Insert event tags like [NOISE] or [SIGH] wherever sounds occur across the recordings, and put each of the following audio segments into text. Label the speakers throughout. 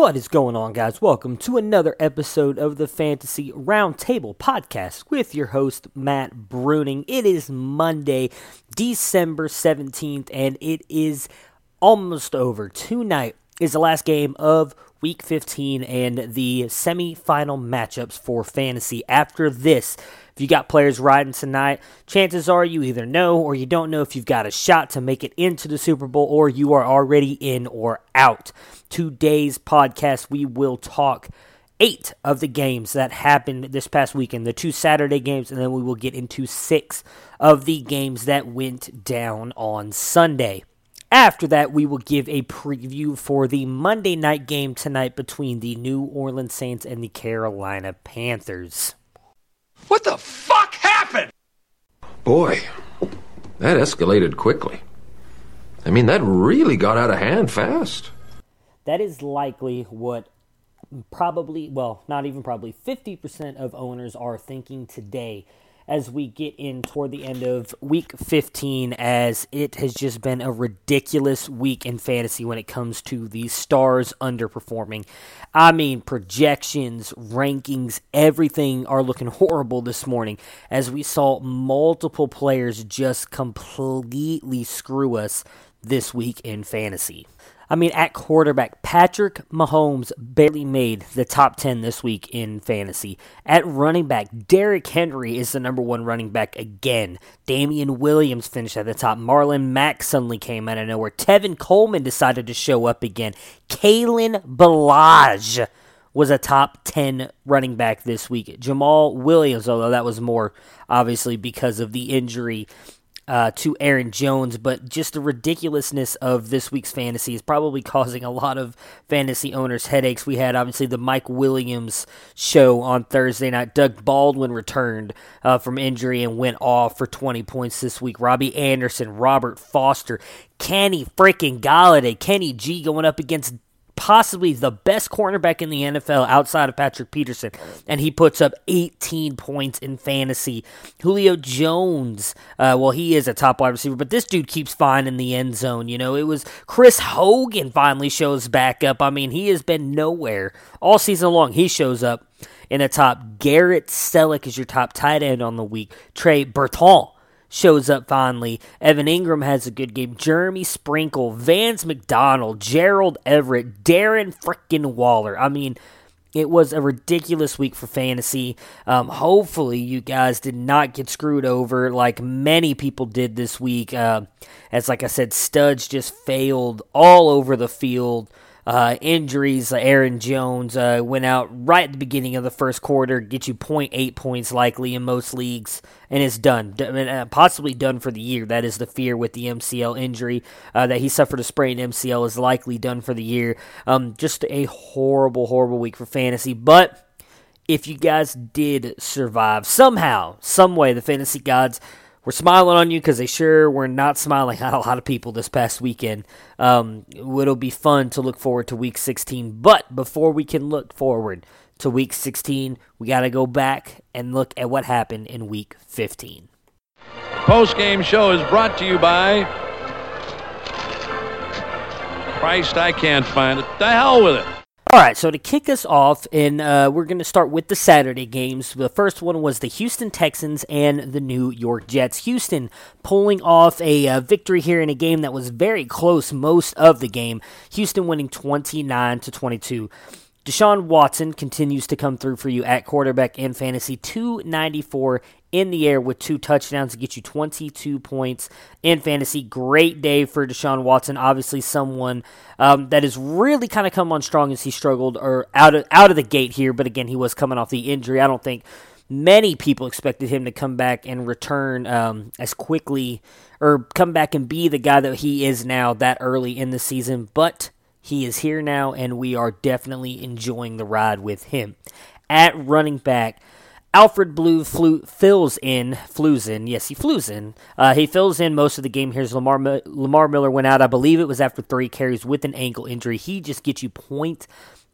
Speaker 1: What is going on, guys? Welcome to another episode of the Fantasy Roundtable podcast with your host, Matt Bruning. It is Monday, December 17th, and it is almost over. Tonight is the last game of week 15 and the semi-final matchups for fantasy. After this, if you got players riding tonight, chances are you either know or you don't know if you've got a shot to make it into the Super Bowl or you are already in or out. Today's podcast, we will talk eight of the games that happened this past weekend, the two Saturday games, and then we will get into six of the games that went down on Sunday. After that, we will give a preview for the Monday night game tonight between the New Orleans Saints and the Carolina Panthers.
Speaker 2: What the fuck happened?
Speaker 3: Boy, that escalated quickly. I mean, that really got out of hand fast.
Speaker 1: That is likely what probably, well, not even probably, 50% of owners are thinking today as we get in toward the end of week 15, as it has just been a ridiculous week in fantasy when it comes to the stars underperforming. I mean, projections, rankings, everything are looking [LAUGHS] horrible this morning as we saw multiple players just completely screw us this week in fantasy. I mean, at quarterback, Patrick Mahomes barely made the top 10 this week in fantasy. At running back, Derrick Henry is the number one running back again. Damien Williams finished at the top. Marlon Mack suddenly came out of nowhere. Tevin Coleman decided to show up again. Kalen Ballage was a top 10 running back this week. Jamaal Williams, although that was more obviously because of the injury uh, to Aaron Jones, but just the ridiculousness of this week's fantasy is probably [LAUGHS] causing a lot of fantasy owners headaches. We had obviously the Mike Williams show on Thursday night. Doug Baldwin returned uh, from injury and went off for 20 points this week. Robbie Anderson, Robert Foster, Kenny freaking Golladay, Kenny G going up against possibly the best cornerback in the NFL outside of Patrick Peterson, and he puts up 18 points in fantasy. Julio Jones, uh, well, he is a top wide receiver, but this dude keeps finding the end zone. You know, it was Chris Hogan finally shows back up. I mean, he has been nowhere all season long. He shows up in the top. Garrett Celek is your top tight end on the week. Trey Burton shows up finally. Evan Engram has a good game. Jeremy Sprinkle, Vance McDonald, Gerald Everett, Darren frickin' Waller. I mean, it was a ridiculous week for fantasy. Um, hopefully, you guys did not get screwed over like many people did this week. Uh, as, like I said, studs just failed all over the field. Uh, injuries, Aaron Jones uh, went out right at the beginning of the first quarter, get you 0.8 points likely in most leagues, and it's done. Uh, possibly done for the year. That is the fear with the MCL injury. Uh, that he suffered a sprained MCL is likely done for the year. Um, just a horrible, horrible week for fantasy. But if you guys did survive somehow, some way, the fantasy gods we're smiling on you because they sure were not smiling [LAUGHS] at a lot of people this past weekend. Um, it'll be fun to look forward to week 16. But before we can look forward to week 16, we got to go back and look at what happened in week 15.
Speaker 2: Post game show is brought to you by. Christ, I can't find it. The hell with it.
Speaker 1: All right, so to kick us off, and uh, we're going to start with the Saturday games. The first one was the Houston Texans and the New York Jets. Houston pulling off a uh, victory here in a game that was very close most of the game. Houston winning 29 to 22. Deshaun Watson continues to come through for you at quarterback in fantasy, 294 in the air with two touchdowns to get you 22 points in fantasy. Great day for Deshaun Watson. Obviously, someone um, that has really kind of come on strong as he struggled or out of out of the gate here. But again, he was coming off the injury. I don't think many people expected him to come back and return um, as quickly or come back and be the guy that he is now that early in the season. But he is here now, and we are definitely enjoying the ride with him. At running back, Alfred Blue flew, fills in, flews in. Yes, he flews in. Uh, he fills in most of the game here. Lamar Lamar Miller went out. I believe it was after three carries with an ankle injury. He just gets you point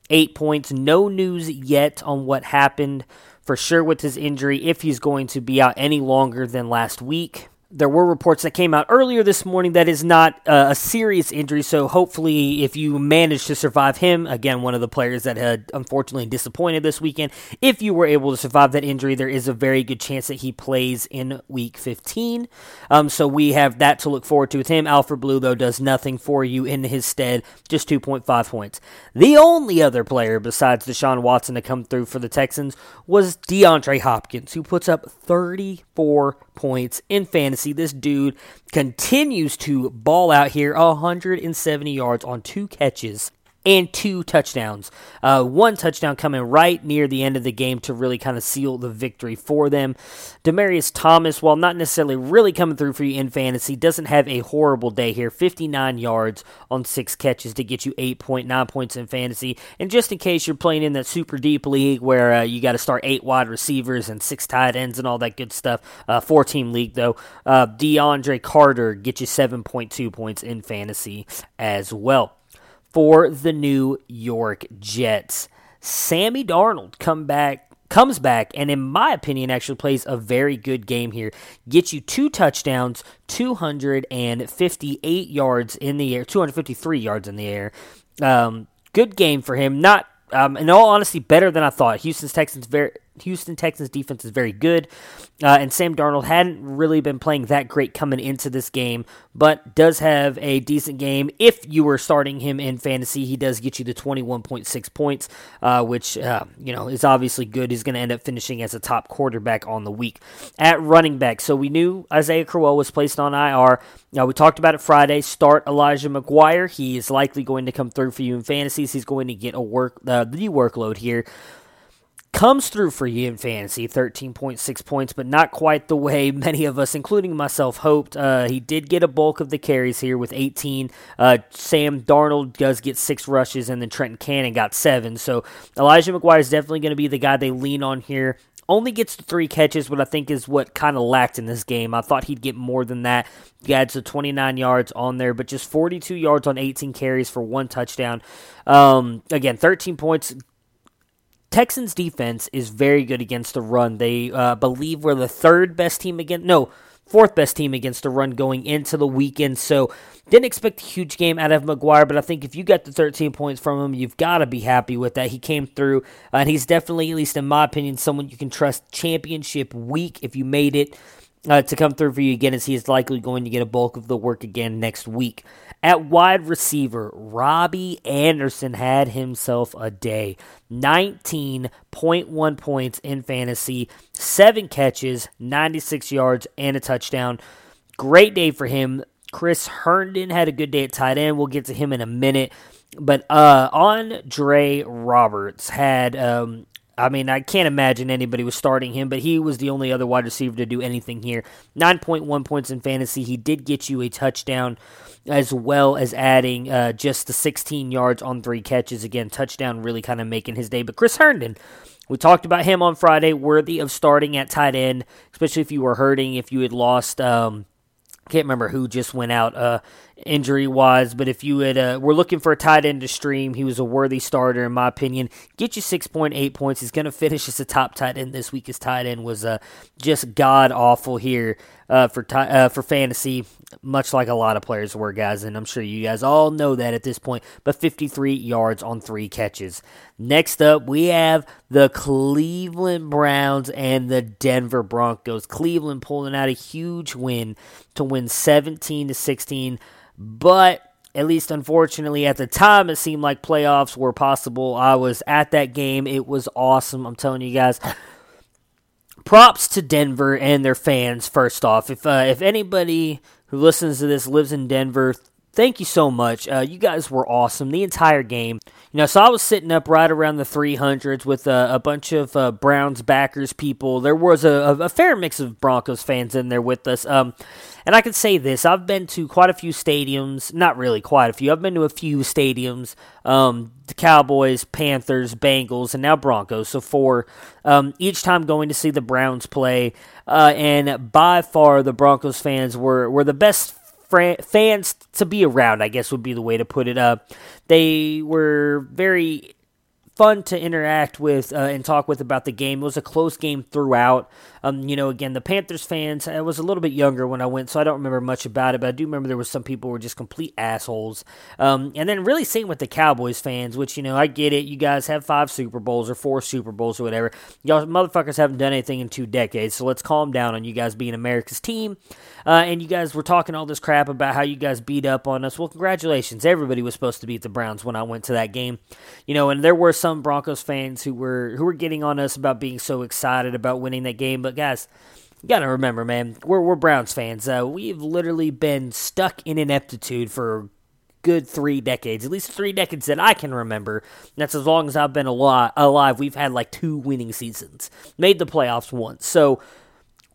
Speaker 1: eight points. No news yet on what happened for sure with his injury. If he's going to be out any longer than last week, there were reports that came out earlier this morning that is not uh, a serious injury. So hopefully, if you manage to survive him, again, one of the players that had unfortunately disappointed this weekend, if you were able to survive that injury, there is a very good chance that he plays in Week 15. Um, so we have that to look forward to with him. Alfred Blue though does nothing for you in his stead, just 2.5 points. The only other player besides Deshaun Watson to come through for the Texans was DeAndre Hopkins, who puts up 34 points in fantasy. This dude continues to ball out here 170 yards on two catches and two touchdowns. Uh, one touchdown coming right near the end of the game to really kind of seal the victory for them. Demaryius Thomas, while not necessarily really coming through for you in fantasy, doesn't have a horrible day here. 59 yards on six catches to get you 8.9 points in fantasy. And just in case you're playing in that super deep league where uh, you got to start eight wide receivers and six tight ends and all that good stuff, uh, four team league though, uh, DeAndre Carter gets you 7.2 points in fantasy as well for the New York Jets. Sammy Darnold come back comes back and in my opinion actually plays a very good game here. Gets you two touchdowns, 258 yards in the air, 253 yards in the air. Um, good game for him. Not um, in all honesty, better than I thought. Houston's Texans very Houston Texans defense is very good, uh, and Sam Darnold hadn't really been playing that great coming into this game, but does have a decent game. If you were starting him in fantasy, he does get you the 21.6 points, uh, which uh, you know is obviously good. He's going to end up finishing as a top quarterback on the week at running back. So we knew Isaiah Crowell was placed on IR. Now we talked about it Friday. Start Elijah McGuire. He is likely going to come through for you in fantasies. He's going to get a work uh, the workload here comes through for you in fantasy 13.6 points, but not quite the way [LAUGHS] many of us, including myself, hoped. Uh, he did get a bulk of the carries here with 18. Uh, Sam Darnold does get six rushes, and then Trenton Cannon got seven. So Elijah McGuire is definitely going to be the guy they lean on here. Only gets the three catches, what I think is what kind of lacked in this game. I thought he'd get more than that. He adds the 29 yards on there, but just 42 yards on 18 carries for one touchdown. Um, again, 13 points Texans defense is very good against the run. They uh, believe we're the third best team against no fourth best team against the run going into the weekend. So didn't expect a huge game out of McGuire, but I think if you got the 13 points from him, you've got to be happy with that. He came through, uh, and he's definitely, at least in my opinion, someone you can trust championship week if you made it uh, to come through for you again, as he is likely going to get a bulk of the work again next week. At wide receiver, Robbie Anderson had himself a day. 19.1 points in fantasy, 7 catches, 96 yards, and a touchdown. Great day for him. Chris Herndon had a good day at tight end. We'll get to him in a minute. But uh, Andre Roberts had um, I mean, I can't imagine anybody was starting him, but he was the only other wide receiver to do anything here. 9.1 points in fantasy. He did get you a touchdown as well as adding uh, just the 16 yards on three catches. Again, touchdown really kind of making his day. But Chris Herndon, we talked about him on Friday, worthy of starting at tight end, especially if you were hurting, if you had lost. Um, can't remember who just went out uh, injury wise, but if you had uh, were looking for a tight end to stream, he was a worthy starter in my opinion. Get you six point eight points. He's going to finish as a top tight end this week. His tight end was uh, just god awful here uh, for uh, for fantasy, much like a lot of players were, guys, and I'm sure you guys all know that at this point. But 53 yards on three catches. Next up, we have the Cleveland Browns and the Denver Broncos. Cleveland pulling out a huge win to win 17 to 16, but at least unfortunately at the time it seemed like playoffs were possible. I was at that game. It was awesome. I'm telling you guys props to Denver and their fans. First off, if uh, if anybody who listens to this lives in Denver, thank you so much. Uh, you guys were awesome the entire game. You know, so I was sitting up right around the 300s with a, a bunch of uh, Browns backers people. There was a, a, fair mix of Broncos fans in there with us. Um, and I can say this I've been to quite a few stadiums, not really quite a few. I've been to a few stadiums um, the Cowboys, Panthers, Bengals, and now Broncos. So, four um, each time going to see the Browns play. Uh, and by far, the Broncos fans were, were the best fans to be around, I guess would be the way to put it. Uh, they were very fun to interact with uh, and talk with about the game. It was a close game throughout. Um, you know, again, the Panthers fans, I was a little bit younger when I went, so I don't remember much about it, but I do remember there was some people who were just complete assholes. Um, and then really same with the Cowboys fans, which, you know, I get it. You guys have five Super Bowls or four Super Bowls or whatever. Y'all motherfuckers haven't done anything in two decades, so let's calm down on you guys being America's team. Uh, and you guys were talking all this crap about how you guys beat up on us. Well, congratulations. Everybody was supposed to beat the Browns when I went to that game. You know, and there were some Broncos fans who were who were getting on us about being so excited about winning that game, but guys, gotta remember, man, we're we're Browns fans. Uh, we've literally been stuck in ineptitude for good three decades, at least three decades that I can remember. That's as long as I've been alive. Alive, we've had like two winning seasons, made the playoffs once. So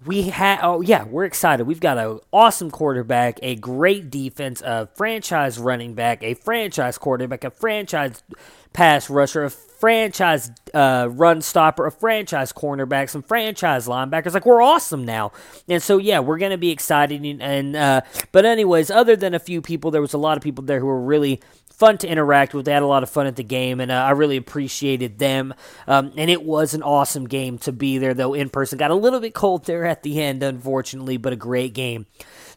Speaker 1: we had oh yeah we're excited we've got an awesome quarterback a great defense a franchise running back a franchise quarterback a franchise pass rusher a franchise uh, run stopper, a franchise cornerback, some franchise linebackers. Like we're awesome now, and so yeah, we're gonna be excited. And, and uh, but anyways, other than a few people, there was a lot of people there who were really fun to interact with. They had a lot of fun at the game, and uh, I really appreciated them. Um, and it was an awesome game to be there, though in person. Got a little bit cold there at the end, unfortunately, but a great game.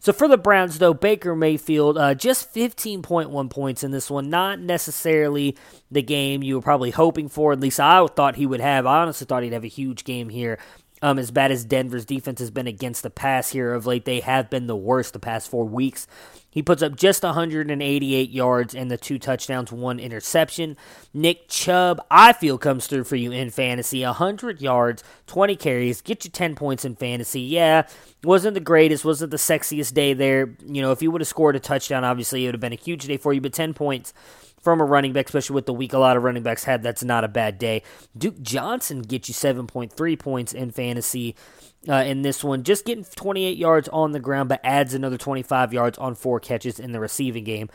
Speaker 1: So for the Browns, though, Baker Mayfield, uh, just 15.1 points in this one. Not necessarily the game you were probably hoping for. At least I thought he would have. I honestly thought he'd have a huge game here. Um, as bad as Denver's defense has been against the pass here of late, they have been the worst the past four weeks. He puts up just 188 yards and the two touchdowns, one interception. Nick Chubb, I feel, comes through for you in fantasy. 100 yards, 20 carries, get you 10 points in fantasy. Yeah, wasn't the greatest, wasn't the sexiest day there. You know, if you would have scored a touchdown, obviously it would have been a huge day for you, but 10 points from a running back, especially with the week a lot of running backs had, that's not a bad day. Duke Johnson gets you 7.3 points in fantasy uh, in this one, just getting 28 yards on the ground, but adds another 25 yards on four catches in the receiving game.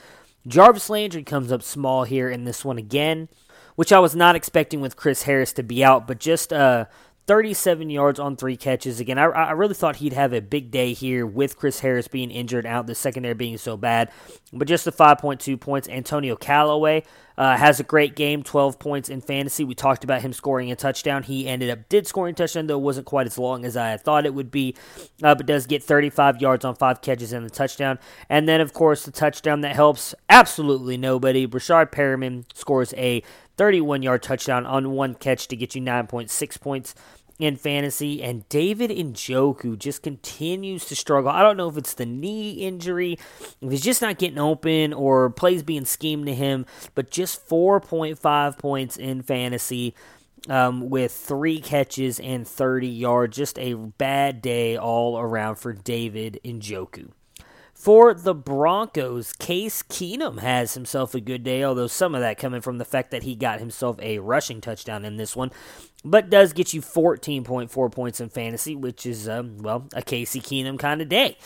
Speaker 1: Jarvis Landry comes up small here in this one again, which I was not expecting with Chris Harris to be out, but just uh, 37 yards on three catches. Again, I, I, really thought he'd have a big day here with Chris Harris being injured out, the secondary being so bad. But just the 5.2 points. Antonio Callaway uh, has a great game, 12 points in fantasy. We talked about him scoring a touchdown. He ended up did scoring a touchdown, though it wasn't quite as long as I thought it would be, uh, but does get 35 yards on five catches and the touchdown. And then, of course, the touchdown that helps absolutely nobody. Breshad Perriman scores a 31 yard touchdown on one catch to get you 9.6 points in fantasy, and David Njoku just continues to struggle. I don't know if it's the knee injury, if he's just not getting open, or plays being schemed to him, but just 4.5 points in fantasy. Um, with three catches and 30 yards. Just a bad day all around for David Njoku. For the Broncos, Case Keenum has himself a good day, although some of that coming from the fact that he got himself a rushing touchdown in this one, but does get you 14.4 points in fantasy, which is, um, well, a Casey Keenum kind of day.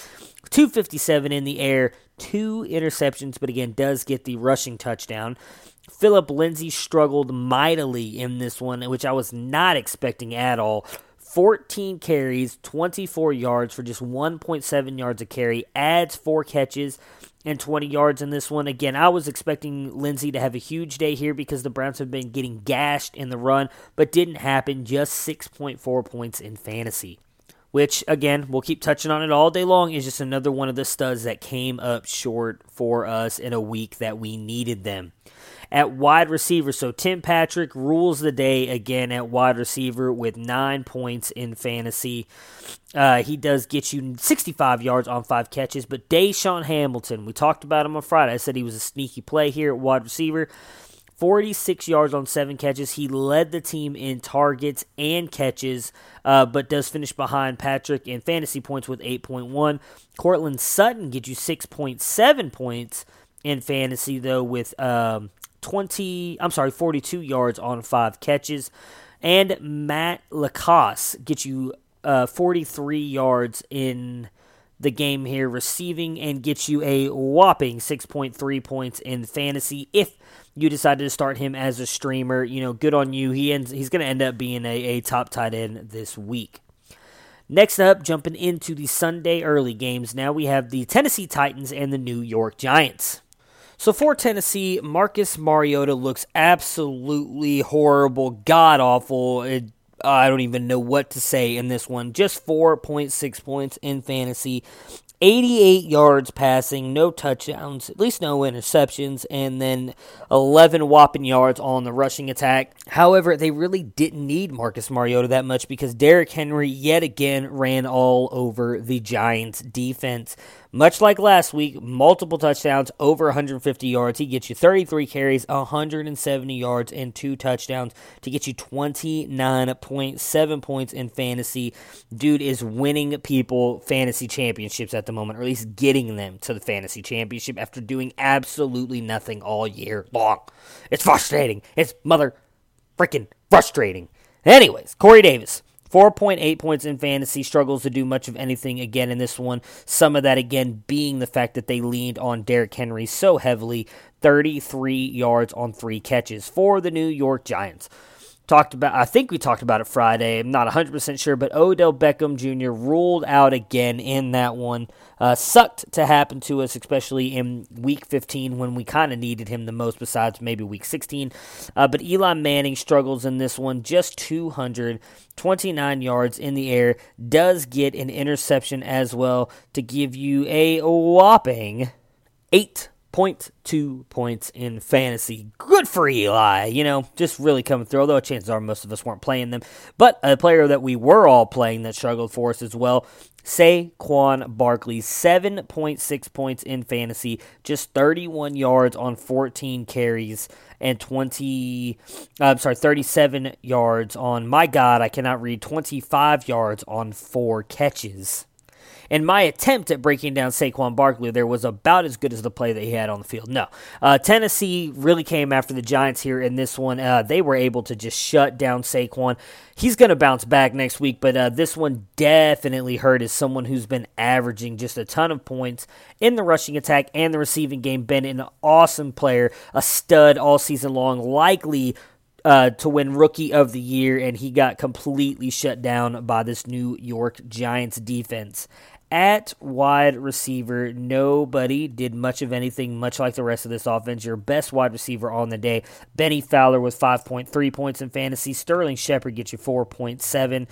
Speaker 1: 257 in the air, two interceptions, but again, does get the rushing touchdown. Philip Lindsay struggled mightily in this one, which I was not expecting at all. 14 carries, 24 yards for just 1.7 yards a carry, adds four catches and 20 yards in this one. Again, I was expecting Lindsay to have a huge day here because the Browns have been getting gashed in the run, but didn't happen. Just 6.4 points in fantasy. Which, again, we'll keep touching on it all day long, is just another one of the studs that came up short for us in a week that we needed them at wide receiver. So Tim Patrick rules the day again at wide receiver with nine points in fantasy. Uh, he does get you 65 yards on five catches, but DaeSean Hamilton, we talked about him on Friday. I said he was a sneaky play here at wide receiver. 46 yards on seven catches. He led the team in targets and catches, uh, but does finish behind Patrick in fantasy points with 8.1. Courtland Sutton gets you 6.7 points in fantasy, though, with um, 20, I'm sorry, 42 yards on five catches. And Matt LaCosse gets you uh, 43 yards in the game here, receiving, and gets you a whopping 6.3 points in fantasy. If you decided to start him as a streamer, you know, good on you. He ends, he's going to end up being a, a top tight end this week. Next up, jumping into the Sunday early games, now we have the Tennessee Titans and the New York Giants. So for Tennessee, Marcus Mariota looks absolutely horrible, god awful. I don't even know what to say in this one. Just 4.6 points in fantasy. 88 yards passing, no touchdowns, at least no interceptions, and then 11 whopping yards on the rushing attack. However, they really didn't need Marcus Mariota that much because Derrick Henry yet again ran all over the Giants defense. Much like last week, multiple touchdowns, over 150 yards. He gets you 33 carries, 170 yards, and two touchdowns to get you 29.7 points in fantasy. Dude is winning people fantasy championships at the moment, or at least getting them to the fantasy championship after doing absolutely nothing all year long. It's frustrating. It's mother freaking frustrating. Anyways, Corey Davis. 4.8 points in fantasy, struggles to do much of anything again in this one. Some of that, again, being the fact that they leaned on Derrick Henry so heavily 33 yards on three catches for the New York Giants talked about I think we talked about it Friday. I'm not 100% sure, but Odell Beckham Jr. ruled out again in that one. Uh, sucked to happen to us, especially in week 15 when we kind of needed him the most, besides maybe week 16. Uh, but Eli Manning struggles in this one, just 229 yards in the air. Does get an interception as well to give you a whopping eight 0.2 points in fantasy. Good for Eli, you know, just really coming through, although chances are most of us weren't playing them. But a player that we were all playing that struggled for us as well, Saquon Barkley, 7.6 points in fantasy, just 31 yards on 14 carries and 20, uh, I'm sorry, 37 yards on, my God, I cannot read, 25 yards on four catches. And my attempt at breaking down Saquon Barkley there was about as good as the play that he had on the field. No. Uh, Tennessee really came after the Giants here in this one. Uh, they were able to just shut down Saquon. He's going to bounce back next week, but uh, this one definitely hurt as someone who's been averaging just a ton of points in the rushing attack and the receiving game. Been an awesome player, a stud all season long, likely uh, to win Rookie of the Year, and he got completely shut down by this New York Giants defense. At wide receiver, nobody did much of anything, much like the rest of this offense. Your best wide receiver on the day, Bennie Fowler with 5.3 points in fantasy. Sterling Shepard gets you 4.7.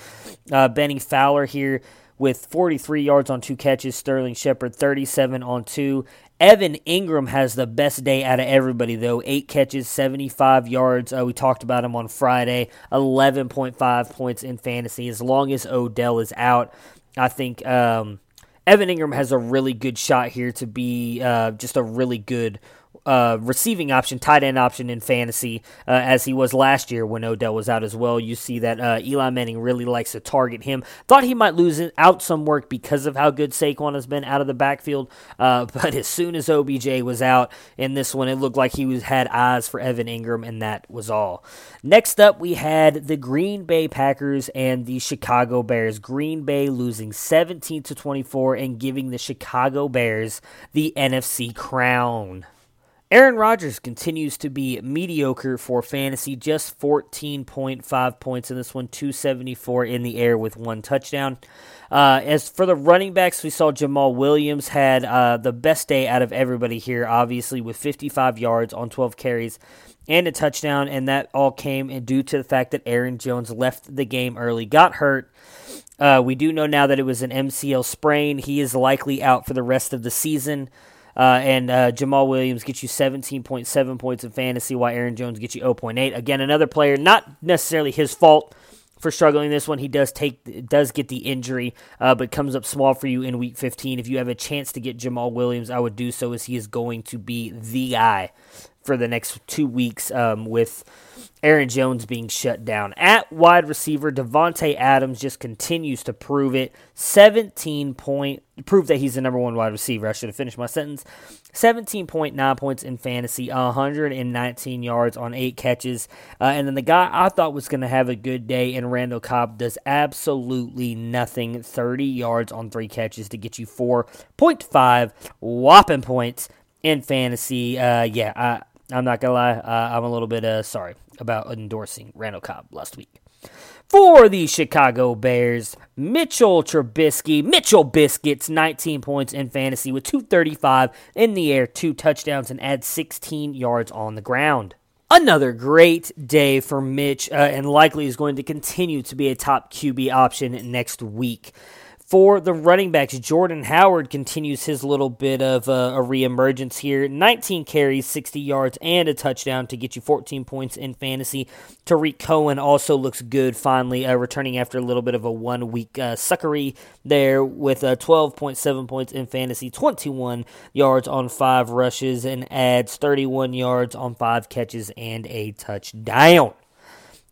Speaker 1: Uh, Bennie Fowler here with 43 yards on two catches. Sterling Shepard 37 on two. Evan Engram has the best day out of everybody, though. Eight catches, 75 yards. Uh, we talked about him on Friday. 11.5 points in fantasy. As long as Odell is out, I think um, Evan Engram has a really good shot here to be uh, just a really good uh, receiving option, tight end option in fantasy, uh, as he was last year when Odell was out as well. You see that uh, Eli Manning really likes to target him. Thought he might lose out some work because of how good Saquon has been out of the backfield, uh, [LAUGHS] but as soon as OBJ was out in this one, it looked like he was, had eyes for Evan Engram, and that was all. Next up, we had the Green Bay Packers and the Chicago Bears. Green Bay losing 17 to 24 and giving the Chicago Bears the NFC crown. Aaron Rodgers continues to be mediocre for fantasy, just 14.5 points in this one, 274 in the air with one touchdown. Uh, as for the running backs, we saw Jamaal Williams had uh, the best day out of everybody here, obviously, with 55 yards on 12 carries and a touchdown, and that all came due to the fact that Aaron Jones left the game early, got hurt. Uh, we do know now that it was an MCL sprain. He is likely out for the rest of the season. Uh, and uh, Jamaal Williams gets you 17.7 points in fantasy, while Aaron Jones gets you 0.8. Again, another player, not necessarily his fault for struggling this one. He does take does get the injury, uh, but comes up small for you in week 15. If you have a chance to get Jamaal Williams, I would do so as he is going to be the guy for the next two weeks um, with Aaron Jones being shut down. At wide receiver, Davante Adams just continues to prove it. 17 point, prove that he's the number one wide receiver. I should have finished my sentence. 17.9 points in fantasy, 119 yards on eight catches. Uh, and then the guy I thought was going to have a good day in Randall Cobb does absolutely nothing. 30 yards on three catches to get you 4.5 whopping points in fantasy. Uh, yeah, I, I'm not gonna lie, uh, I'm a little bit uh, sorry about endorsing Randall Cobb last week. For the Chicago Bears, Mitchell Trubisky, Mitchell Biscuits, 19 points in fantasy with 235 in the air, two touchdowns, and adds 16 yards on the ground. Another great day for Mitch, uh, and likely is going to continue to be a top QB option next week. For the running backs, Jordan Howard continues his little bit of uh, a reemergence here. 19 carries, 60 yards, and a touchdown to get you 14 points in fantasy. Tarik Cohen also looks good, finally, uh, returning after a little bit of a one week uh, suckery there with uh, 12.7 points in fantasy, 21 yards on five rushes, and adds 31 yards on five catches and a touchdown.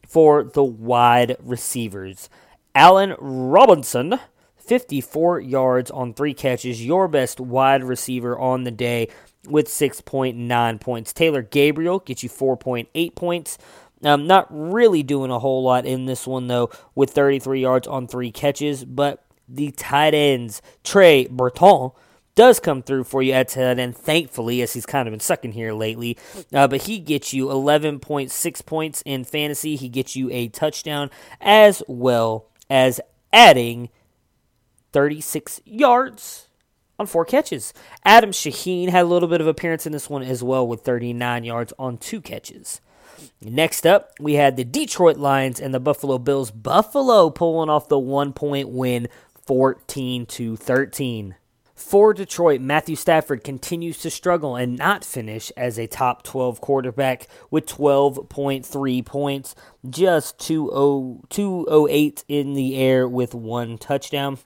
Speaker 1: For the wide receivers, Allen Robinson 54 yards on three catches, your best wide receiver on the day with 6.9 points. Taylor Gabriel gets you 4.8 points. Um, not really doing a whole lot in this one, though, with 33 yards on three catches, but the tight ends, Trey Burton, does come through for you at tight end, thankfully, as he's kind of been sucking here lately. Uh, but he gets you 11.6 points in fantasy. He gets you a touchdown as well as adding 36 yards on four catches. Adam Shaheen had a little bit of appearance in this one as well with 39 yards on two catches. Next up, we had the Detroit Lions and the Buffalo Bills. Buffalo pulling off the one point win 14 to 13. For Detroit, Matthew Stafford continues to struggle and not finish as a top 12 quarterback with 12.3 points, just 208 in the air with one touchdown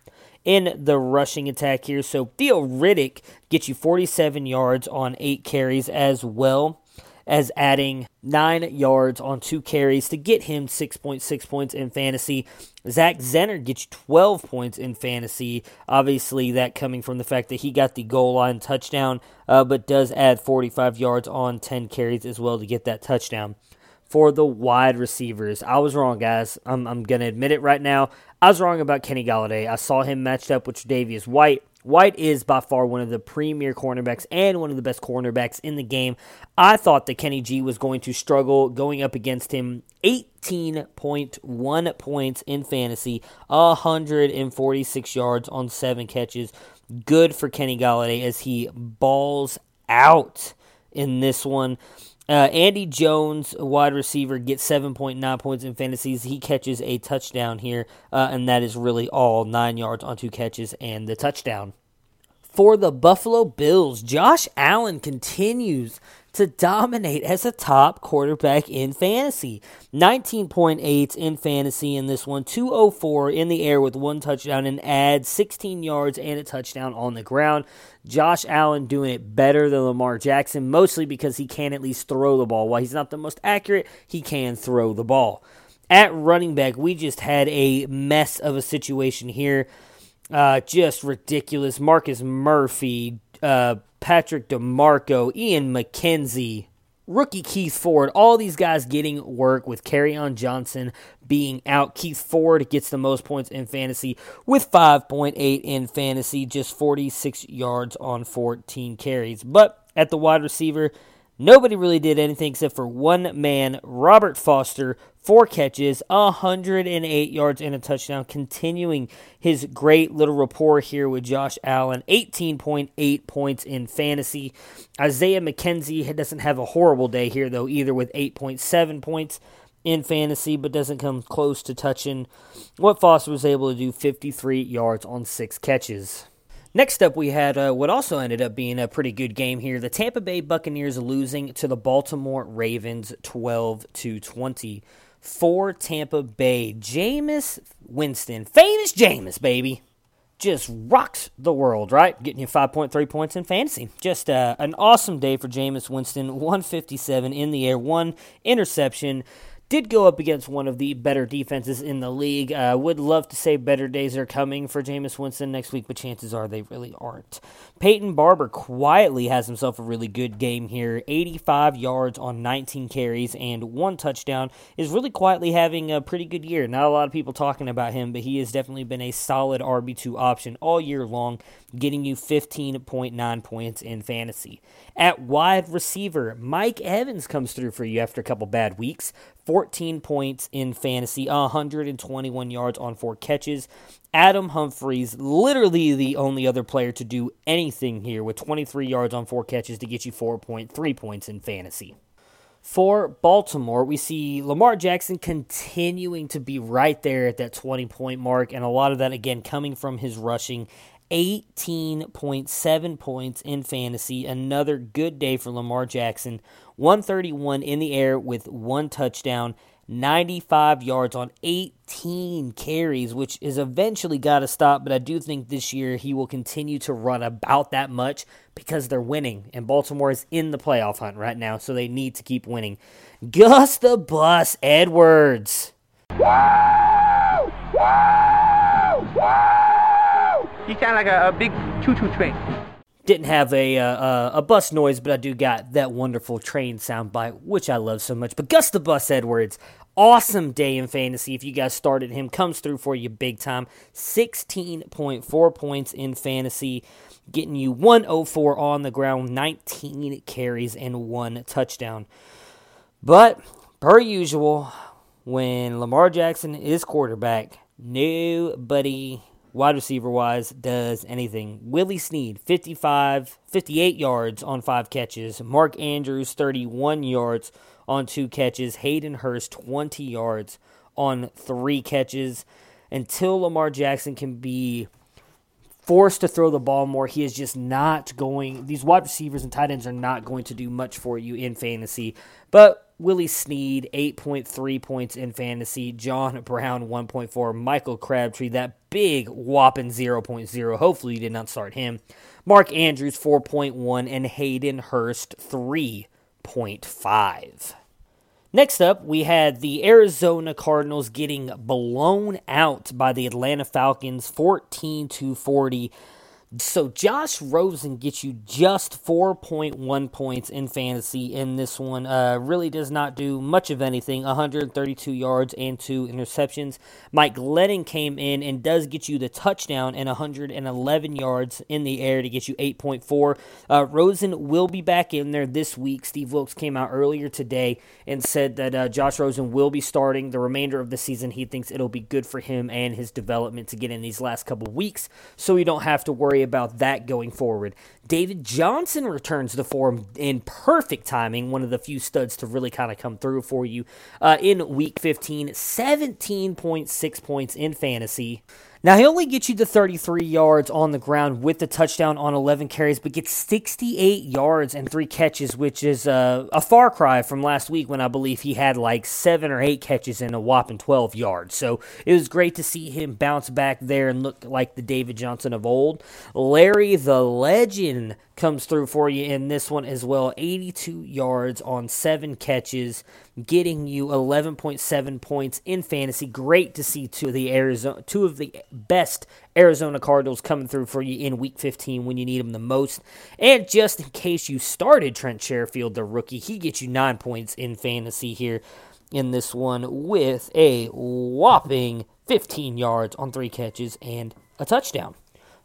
Speaker 1: in the rushing attack here. So Theo Riddick gets you 47 yards on eight carries as well as adding nine yards on two carries to get him 6.6 points in fantasy. Zach Zenner gets you 12 points in fantasy. Obviously, that coming from the fact that he got the goal line touchdown, uh, but does add 45 yards on 10 carries as well to get that touchdown. For the wide receivers, I was wrong, guys. I'm, I'm going to admit it right now. I was wrong about Kenny Golladay. I saw him matched up with Davius White. White is by far one of the premier cornerbacks and one of the best cornerbacks in the game. I thought that Kenny G was going to struggle going up against him. 18.1 points in fantasy, 146 yards on seven catches. Good for Kenny Golladay as he balls out in this one. Uh, Andy Jones, wide receiver, gets 7.9 points in fantasies. He catches a touchdown here, uh, and that is really all nine yards on two catches and the touchdown. For the Buffalo Bills, Josh Allen continues to dominate as a top quarterback in fantasy. 19.8 in fantasy in this one, 204 in the air with one touchdown and adds 16 yards and a touchdown on the ground. Josh Allen doing it better than Lamar Jackson, mostly because he can at least throw the ball. While he's not the most accurate, he can throw the ball. At running back, we just had a mess of a situation here. Uh, just ridiculous. Marcus Murphy, uh, Patrick DiMarco, Ian McKenzie, rookie Keith Ford, all these guys getting work with Carry on Johnson being out. Keith Ford gets the most points in fantasy with 5.8 in fantasy, just 46 yards on 14 carries. But at the wide receiver, Nobody really did anything except for one man, Robert Foster, four catches, 108 yards, and a touchdown, continuing his great little rapport here with Josh Allen. 18.8 points in fantasy. Isaiah McKenzie doesn't have a horrible day here, though, either with 8.7 points in fantasy, but doesn't come close to touching what Foster was able to do 53 yards on six catches. Next up, we had uh, what also ended up being a pretty good game here. The Tampa Bay Buccaneers losing to the Baltimore Ravens 12 to 20. For Tampa Bay, Jameis Winston, famous Jameis, baby. just rocks the world, right? Getting you 5.3 points in fantasy. Just uh, an awesome day for Jameis Winston. 157 in the air, one interception did go up against one of the better defenses in the league. Uh, would love to say better days are coming for Jameis Winston next week, but chances are they really aren't. Peyton Barber quietly has himself a really good game here. 85 yards on 19 carries and one touchdown. Is really quietly having a pretty good year. Not a lot of people talking about him, but he has definitely been a solid RB2 option all year long, getting you 15.9 points in fantasy. At wide receiver, Mike Evans comes through for you after a couple bad weeks. 14 points in fantasy, 121 yards on four catches. Adam Humphries, literally the only other player to do anything here with 23 yards on four catches to get you 4.3 points in fantasy. For Baltimore, we see Lamar Jackson continuing to be right there at that 20 point mark, and a lot of that, again, coming from his rushing. 18.7 points in fantasy. Another good day for Lamar Jackson. 131 in the air with one touchdown, 95 yards on 18 carries, which is eventually got to stop. But I do think this year he will continue to run about that much because they're winning. And Baltimore is in the playoff hunt right now, so they need to keep winning. Gus the Bus Edwards. Wow!
Speaker 4: Wow! Wow! You sound like a, a big choo-choo train.
Speaker 1: Didn't have a uh, a bus noise, but I do got that wonderful train soundbite, which I love so much. But Gus the Bus Edwards, awesome day in fantasy. If you guys started him, comes through for you big time. 16.4 points in fantasy, getting you 104 on the ground, 19 carries, and one touchdown. But, per usual, when Lamar Jackson is quarterback, nobody wide receiver wise, does anything. Willie Snead, 55, 58 yards on five catches. Mark Andrews, 31 yards on two catches. Hayden Hurst, 20 yards on three catches. Until Lamar Jackson can be forced to throw the ball more, he is just not going. These wide receivers and tight ends are not going to do much for you in fantasy. But Willie Snead, 8.3 points in fantasy. John Brown, 1.4. Michael Crabtree, that big whopping 0.0. Hopefully, you did not start him. Mark Andrews, 4.1. And Hayden Hurst, 3.5. Next up, we had the Arizona Cardinals getting blown out by the Atlanta Falcons 14 to 40. So Josh Rosen gets you just 4.1 points in fantasy in this one. Uh, really does not do much of anything. 132 yards and two interceptions. Mike Glennon came in and does get you the touchdown and 111 yards in the air to get you 8.4. Uh, Rosen will be back in there this week. Steve Wilks came out earlier today and said that uh, Josh Rosen will be starting the remainder of the season. He thinks it'll be good for him and his development to get in these last couple weeks, so we don't have to worry about that going forward. David Johnson returns to form in perfect timing, one of the few studs to really kind of come through for you uh, in week 15. 17.6 points in fantasy. Now, he only gets you the 33 yards on the ground with the touchdown on 11 carries, but gets 68 yards and three catches, which is uh, a far cry from last week when I believe he had like seven or eight catches and a whopping 12 yards. So it was great to see him bounce back there and look like the David Johnson of old. Larry the Legend comes through for you in this one as well. 82 yards on seven catches, getting you 11.7 points in fantasy. Great to see two of the Arizona, two of the best Arizona Cardinals coming through for you in Week 15 when you need them the most. And just in case you started Trent Sherfield, the rookie, he gets you nine points in fantasy here in this one with a whopping 15 yards on three catches and a touchdown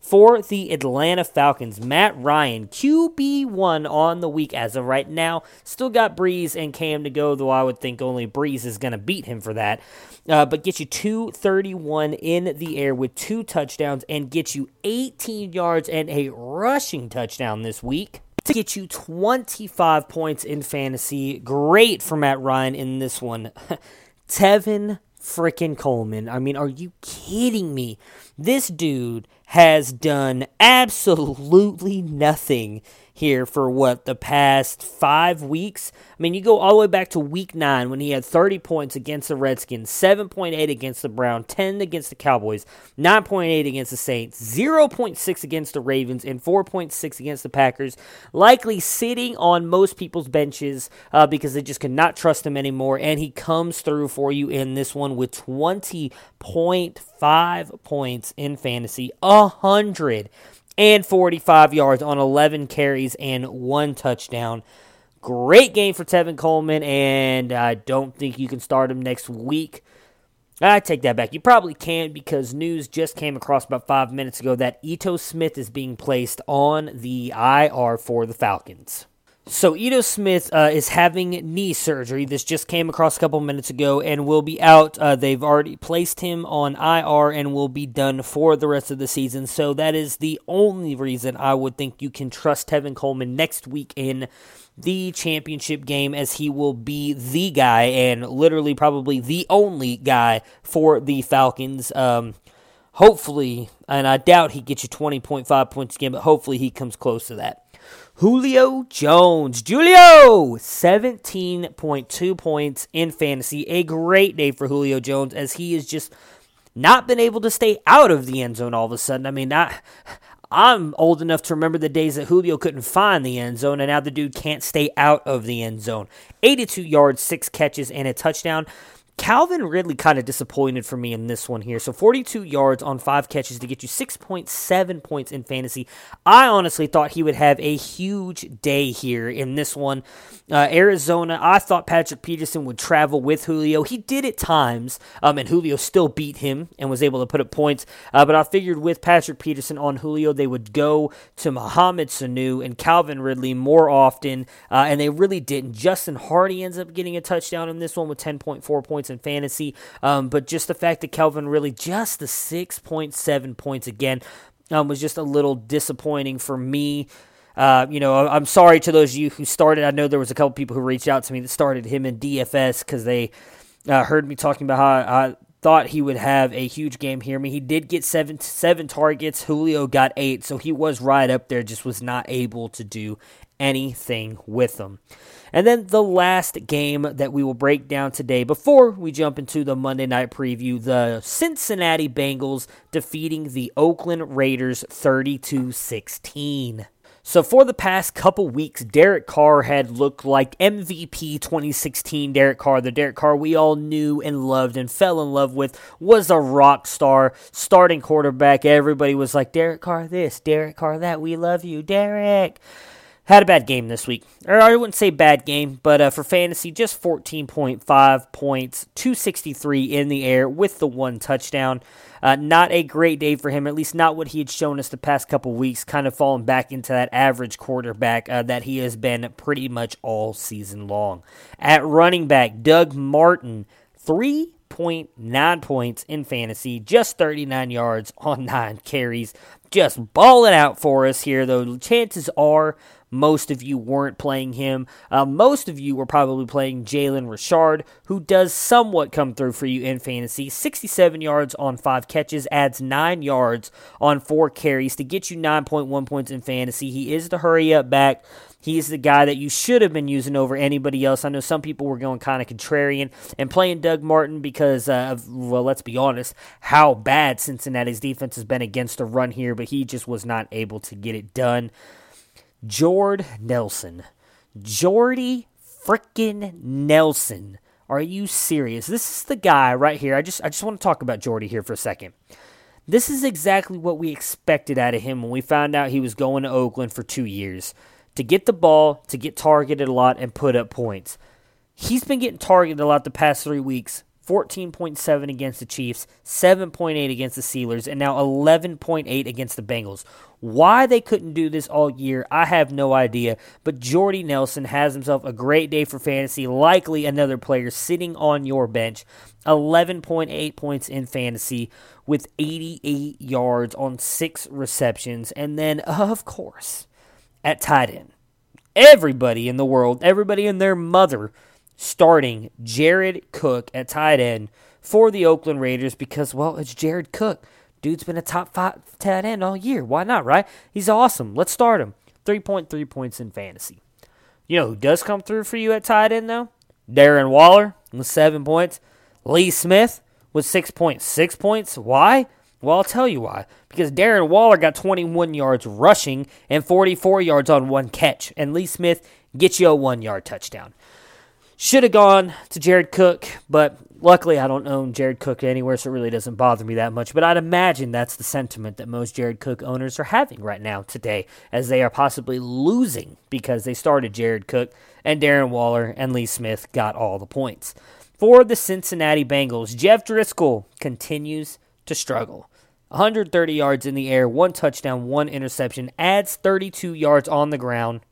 Speaker 1: for the Atlanta Falcons. Matt Ryan, QB1 on the week as of right now. Still got Brees and Cam to go, though I would think only Brees is going to beat him for that. Uh, but get you 231 in the air with two touchdowns and get you 18 yards and a rushing touchdown this week to get you 25 points in fantasy. Great for Matt Ryan in this one. [LAUGHS] Tevin freaking Coleman. I mean, are you kidding me? This dude has done absolutely nothing here for what the past five weeks. I mean, you go all the way back to week nine when he had 30 points against the Redskins, 7.8 against the Brown, 10 against the Cowboys, 9.8 against the Saints, 0.6 against the Ravens, and 4.6 against the Packers. Likely sitting on most people's benches uh, because they just could not trust him anymore. And he comes through for you in this one with 20.5 points in fantasy, 100 and 45 yards on 11 carries and one touchdown. Great game for Tevin Coleman, and I don't think you can start him next week. I take that back. You probably can because news just came across about five minutes ago that Ito Smith is being placed on the IR for the Falcons. So Ito Smith uh, is having knee surgery. This just came across a couple minutes ago and will be out. Uh, they've already placed him on IR and will be done for the rest of the season. So that is the only reason I would think you can trust Tevin Coleman next week in the championship game as he will be the guy and literally probably the only guy for the Falcons. Um, hopefully, and I doubt he gets you 20.5 points a game, but hopefully he comes close to that. Julio Jones. Julio! 17.2 points in fantasy. A great day for Julio Jones as he has just not been able to stay out of the end zone all of a sudden. I mean, I, I'm old enough to remember the days that Julio couldn't find the end zone, and now the dude can't stay out of the end zone. 82 yards, six catches, and a touchdown. Calvin Ridley kind of disappointed for me in this one here. So 42 yards on five catches to get you 6.7 points in fantasy. I honestly thought he would have a huge day here in this one. Uh, Arizona, I thought Patrick Peterson would travel with Julio. He did at times, um, and Julio still beat him and was able to put up points. Uh, but I figured with Patrick Peterson on Julio, they would go to Mohamed Sanu and Calvin Ridley more often, uh, and they really didn't. Justin Hardy ends up getting a touchdown in this one with 10.4 points in fantasy. Um, but just the fact that Calvin really just the 6.7 points again um, was just a little disappointing for me. Uh, you know, I'm sorry to those of you who started. I know there was a couple people who reached out to me that started him in DFS because they uh, heard me talking about how I thought he would have a huge game here. I mean, he did get seven seven targets. Julio got eight, so he was right up there. Just was not able to do anything with them. And then the last game that we will break down today before we jump into the Monday night preview the Cincinnati Bengals defeating the Oakland Raiders 32 16. So, for the past couple weeks, Derek Carr had looked like MVP 2016 Derek Carr. The Derek Carr we all knew and loved and fell in love with was a rock star, starting quarterback. Everybody was like, Derek Carr this, Derek Carr that. We love you, Derek had a bad game this week. Or I wouldn't say bad game, but uh, for fantasy, just 14.5 points, 263 in the air with the one touchdown. Uh, not a great day for him, at least not what he had shown us the past couple weeks, kind of falling back into that average quarterback uh, that he has been pretty much all season long. At running back, Doug Martin, 3.9 points in fantasy, just 39 yards on nine carries. Just balling out for us here, though. Chances are most of you weren't playing him. Uh, most of you were probably playing Jalen Richard, who does somewhat come through for you in fantasy. 67 yards on five catches, adds nine yards on four carries to get you 9.1 points in fantasy. He is the hurry up back. He's the guy that you should have been using over anybody else. I know some people were going kind of contrarian and playing Doug Martin because uh, of, well, let's be honest, how bad Cincinnati's defense has been against the run here, but he just was not able to get it done. Jord Nelson. Jordy frickin' Nelson. Are you serious? This is the guy right here. I just I just want to talk about Jordy here for a second. This is exactly what we expected out of him when we found out he was going to Oakland for 2 years. To get the ball, to get targeted a lot and put up points. He's been getting targeted a lot the past 3 weeks. 14.7 against the Chiefs, 7.8 against the Steelers, and now 11.8 against the Bengals. Why they couldn't do this all year, I have no idea. But Jordy Nelson has himself a great day for fantasy, likely another player sitting on your bench. 11.8 points in fantasy with 88 yards on six receptions. And then, [LAUGHS] of course, at tight end, everybody in the world, everybody and their mother starting Jared Cook at tight end for the Oakland Raiders because, well, it's Jared Cook. Dude's been a top five tight end all year. Why not, right? He's awesome. Let's start him. 3.3 points in fantasy. You know who does come through for you at tight end, though? Darren Waller with seven points. Lee Smith with 6.6 points. Why? Well, I'll tell you why. Because Darren Waller got 21 yards rushing and 44 yards on one catch. And Lee Smith gets you a one yard touchdown. Should have gone to Jared Cook, but luckily I don't own Jared Cook anywhere, so it really doesn't bother me that much. But I'd imagine that's the sentiment that most Jared Cook owners are having right now today, as they are possibly losing because they started Jared Cook and Darren Waller and Lee Smith got all the points. For the Cincinnati Bengals, Jeff Driskel continues to struggle. 130 yards in the air, one touchdown, one interception, adds 32 yards on the ground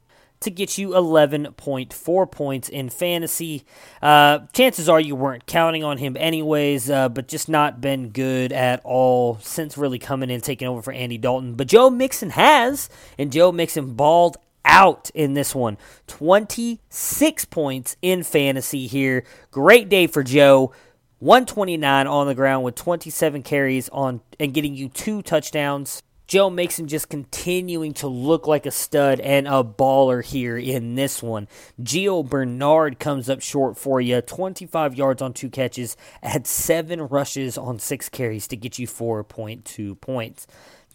Speaker 1: to get you 11.4 points in fantasy. Uh, chances are you weren't counting on him anyways, uh, but just not been good at all since really coming in taking over for Andy Dalton. But Joe Mixon has, and Joe Mixon balled out in this one. 26 points in fantasy here. Great day for Joe. 129 on the ground with 27 carries on and getting you two touchdowns. Joe Mixon just continuing to look like a stud and a baller here in this one. Gio Bernard comes up short for you. 25 yards on two catches, at seven rushes on six carries to get you 4.2 points.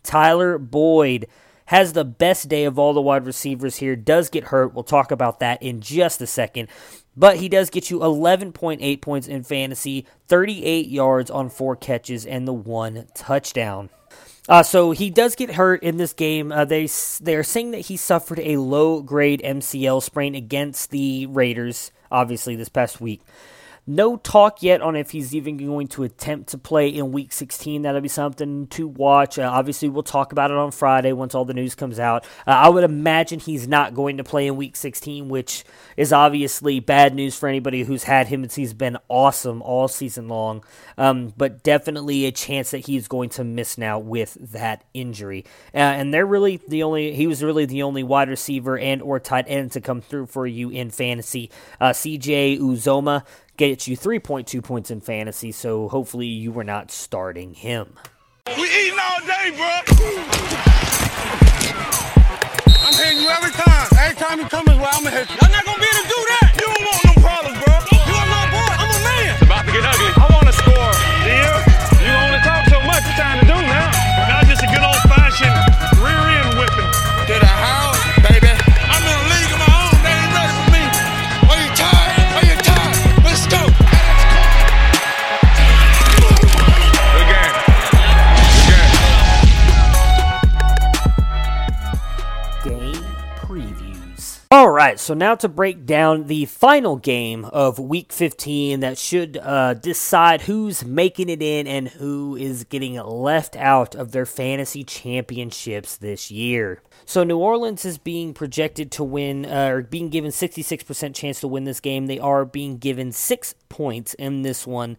Speaker 1: Tyler Boyd has the best day of all the wide receivers here, does get hurt. We'll talk about that in just a second. But he does get you 11.8 points in fantasy, 38 yards on four catches, and the one touchdown. Uh, so he does get hurt in this game. Uh, they they're saying that he suffered a low grade MCL sprain against the Raiders, obviously this past week. No talk yet on if he's even going to attempt to play in Week 16. That'll be something to watch. Uh, obviously, we'll talk about it on Friday once all the news comes out. Uh, I would imagine he's not going to play in Week 16, which is obviously bad news for anybody who's had him. And he's been awesome all season long, um, but definitely a chance that he's going to miss now with that injury. Uh, and they're really the only. He was really the only wide receiver and or tight end to come through for you in fantasy. Uh, CJ Uzomah gets you 3.2 points in fantasy, so hopefully you were not starting him.
Speaker 5: We eating all day, bro. I'm hitting you every time. Every time you come this way, I'm gonna hit you. I'm not gonna be
Speaker 1: All right, so now to break down the final game of Week 15 that should uh, decide who's making it in and who is getting left out of their fantasy championships this year. So New Orleans is being projected to win, uh, or being given 66% chance to win this game. They are being given six points in this one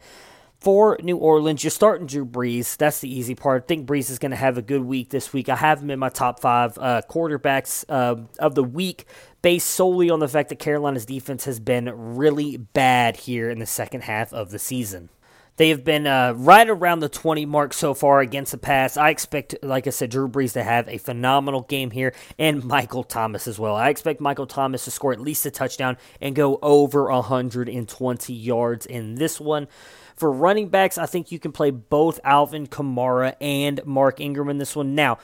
Speaker 1: for New Orleans, you're starting Drew Brees. That's the easy part. I think Brees is going to have a good week this week. I have him in my top five uh, quarterbacks uh, of the week, based solely on the fact that Carolina's defense has been really bad here in the second half of the season. They have been uh, right around the 20 mark so far against the pass. I expect, like I said, Drew Brees to have a phenomenal game here and Michael Thomas as well. I expect Michael Thomas to score at least a touchdown and go over 120 yards in this one. For running backs, I think you can play both Alvin Kamara and Mark Ingram in this one. Now,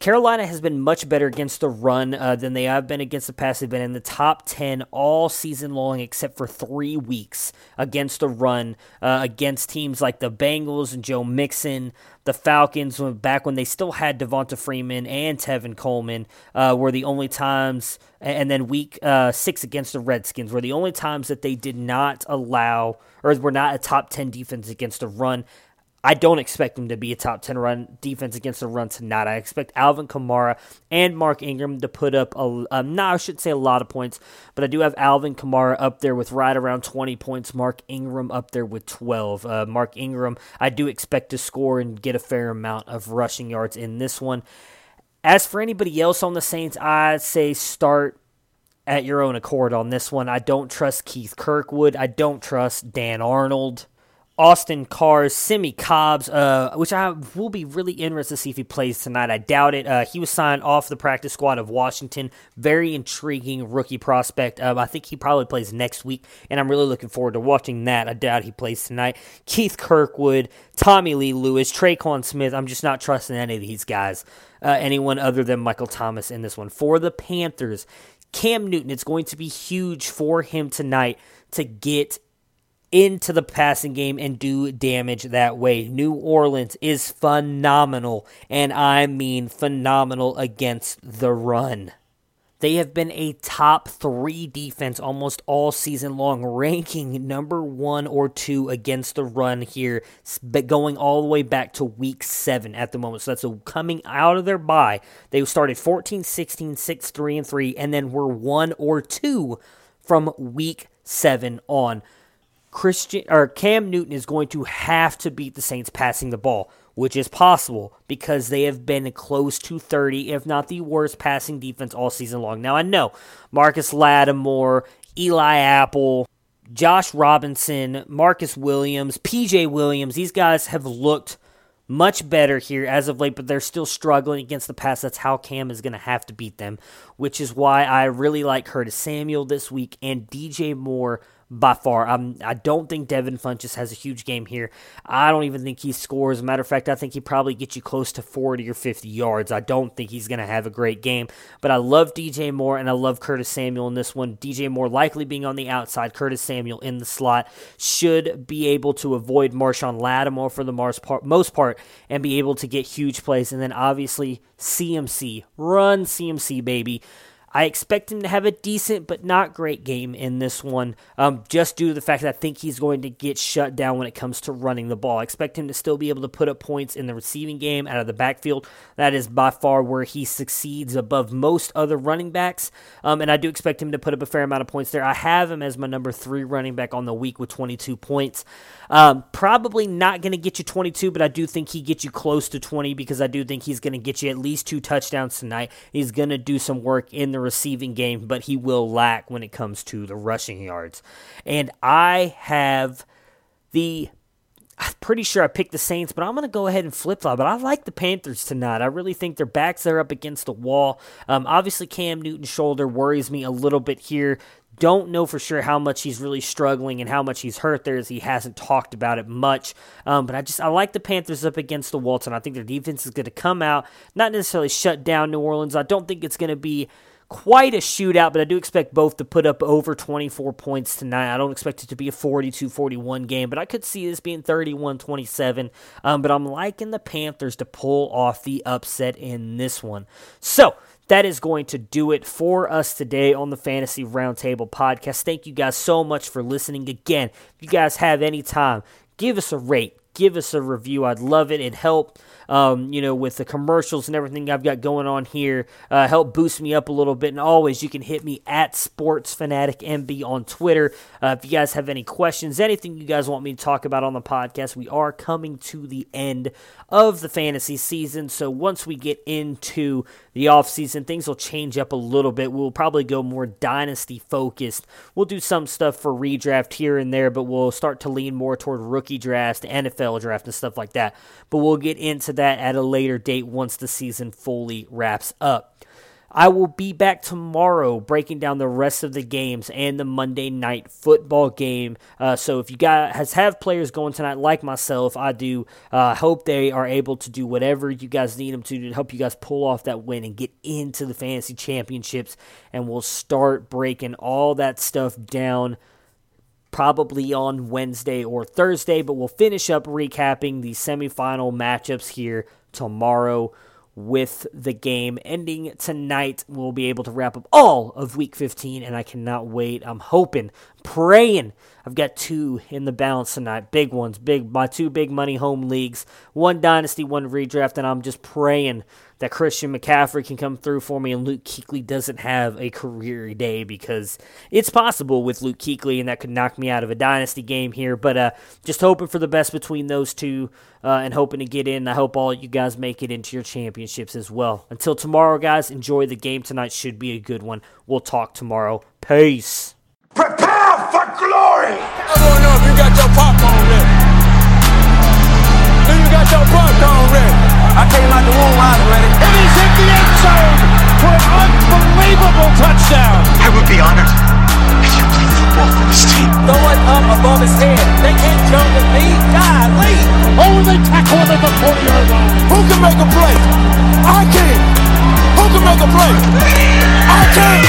Speaker 1: Carolina has been much better against the run uh, than they have been against the pass. They've been in the top 10 all season long, except for three weeks against the run, uh, against teams like the Bengals and Joe Mixon, the Falcons, back when they still had Devonta Freeman and Tevin Coleman, uh, were the only times, and then week uh, six against the Redskins were the only times that they did not allow, or were not a top 10 defense against the run. I don't expect them to be a top 10 run defense against the run tonight. I expect Alvin Kamara and Mark Ingram to put up a, um, no, I should say a lot of points, but I do have Alvin Kamara up there with right around 20 points, Mark Ingram up there with 12. Uh, Mark Ingram, I do expect to score and get a fair amount of rushing yards in this one. As for anybody else on the Saints, I'd say start at your own accord on this one. I don't trust Keith Kirkwood. I don't trust Dan Arnold Austin Cars, Simmie Cobbs, uh, which I will be really interested to see if he plays tonight. I doubt it. Uh, he was signed off the practice squad of Washington. Very intriguing rookie prospect. Um, I think he probably plays next week, and I'm really looking forward to watching that. I doubt he plays tonight. Keith Kirkwood, Tommy Lee Lewis, Tre'Quan Smith. I'm just not trusting any of these guys. Uh, anyone other than Michael Thomas in this one. For the Panthers, Cam Newton, it's going to be huge for him tonight to get into the passing game and do damage that way. New Orleans is phenomenal, and I mean phenomenal against the run. They have been a top three defense almost all season long, [LAUGHS] ranking number one or two against the run here, but going all the way back to week seven at the moment. So that's a, coming out of their bye. They started 14, 16, 6, 3, and 3, and then were one or two from week seven on. Christian or Cam Newton is going to have to beat the Saints passing the ball, which is possible because they have been close to 30, if not the worst passing defense all season long. Now I know Marcus Lattimore, Eli Apple, Josh Robinson, Marcus Williams, PJ Williams, these guys have looked much better here as of late, but they're still struggling against the pass. That's how Cam is going to have to beat them, which is why I really like Curtis Samuel this week and DJ Moore by far. I'm, I don't think Devin Funchess has a huge game here. I don't even think he scores. Matter of fact, I think he probably gets you close to 40 or 50 yards. I don't think he's going to have a great game. But I love DJ Moore and I love Curtis Samuel in this one. DJ Moore likely being on the outside, Curtis Samuel in the slot should be able to avoid Marshon Lattimore for the most part and be able to get huge plays. And then obviously CMC, run CMC, baby. I expect him to have a decent but not great game in this one, um, just due to the fact that I think he's going to get shut down when it comes to running the ball. I expect him to still be able to put up points in the receiving game out of the backfield. That is by far where he succeeds above most other running backs, um, and I do expect him to put up a fair amount of points there. I have him as my number three running back on the week with 22 points. Um, probably not going to get you 22, but I do think he gets you close to 20 because I do think he's going to get you at least two touchdowns tonight. He's going to do some work in the receiving game, but he will lack when it comes to the rushing yards. And I have the I'm pretty sure I picked the Saints, but I'm going to go ahead and flip flop. But I like the Panthers tonight. I really think their backs are up against the wall. Um, obviously, Cam Newton's shoulder worries me a little bit here. Don't know for sure how much he's really struggling and how much he's hurt there, as he hasn't talked about it much. Um, but I just I like the Panthers up against the Walton. I think their defense is going to come out, not necessarily shut down New Orleans. I don't think it's going to be quite a shootout, but I do expect both to put up over 24 points tonight. I don't expect it to be a 42 41 game, but I could see this being 31 27. Um, but I'm liking the Panthers to pull off the upset in this one. So, that is going to do it for us today on the Fantasy Roundtable podcast. Thank you guys so much for listening. Again, if you guys have any time, give us a rate, give us a review. I'd love it. It helped um, you know, with the commercials and everything I've got going on here, uh, help boost me up a little bit. And always, you can hit me at Sports Fanatic MB on Twitter. Uh, if you guys have any questions, anything you guys want me to talk about on the podcast, we are coming to the end of the fantasy season. So once we get into the off season, things will change up a little bit. We'll probably go more dynasty focused. We'll do some stuff for redraft here and there, but we'll start to lean more toward rookie draft, NFL draft, and stuff like that. But we'll get into that at a later date once the season fully wraps up. I will be back tomorrow breaking down the rest of the games and the Monday night football game. Uh, so if you guys have players going tonight, like myself, I do. Uh, hope they are able to do whatever you guys need them to to help you guys pull off that win and get into the fantasy championships. And we'll start breaking all that stuff down probably on Wednesday or Thursday, but we'll finish up recapping the semifinal matchups here tomorrow with the game ending tonight. We'll be able to wrap up all of week 15, and I cannot wait. I'm hoping, praying. I've got two in the balance tonight. Big ones, big my two big money home leagues. One dynasty, one redraft, and I'm just praying that Christian McCaffrey can come through for me and Luke Kuechly doesn't have a career day because it's possible with Luke Kuechly, and that could knock me out of a dynasty game here. But uh, just hoping for the best between those two uh, and hoping to get in. I hope all you guys make it into your championships as well. Until tomorrow, guys, enjoy the game tonight. Should be a good one. We'll talk tomorrow. Peace.
Speaker 5: Prepare for glory. I don't know if you got your popcorn ready. Do you got your popcorn ready? I came out the womb, I ready.
Speaker 6: And he's in the end zone for an unbelievable touchdown.
Speaker 5: I would be honored if you played football for this team. Throw it up above his head. They can't jump with me. God, Lee.
Speaker 6: Oh, they tackle him at the 40-yard line.
Speaker 5: Who can make a play? I can. Who can make a play? I can.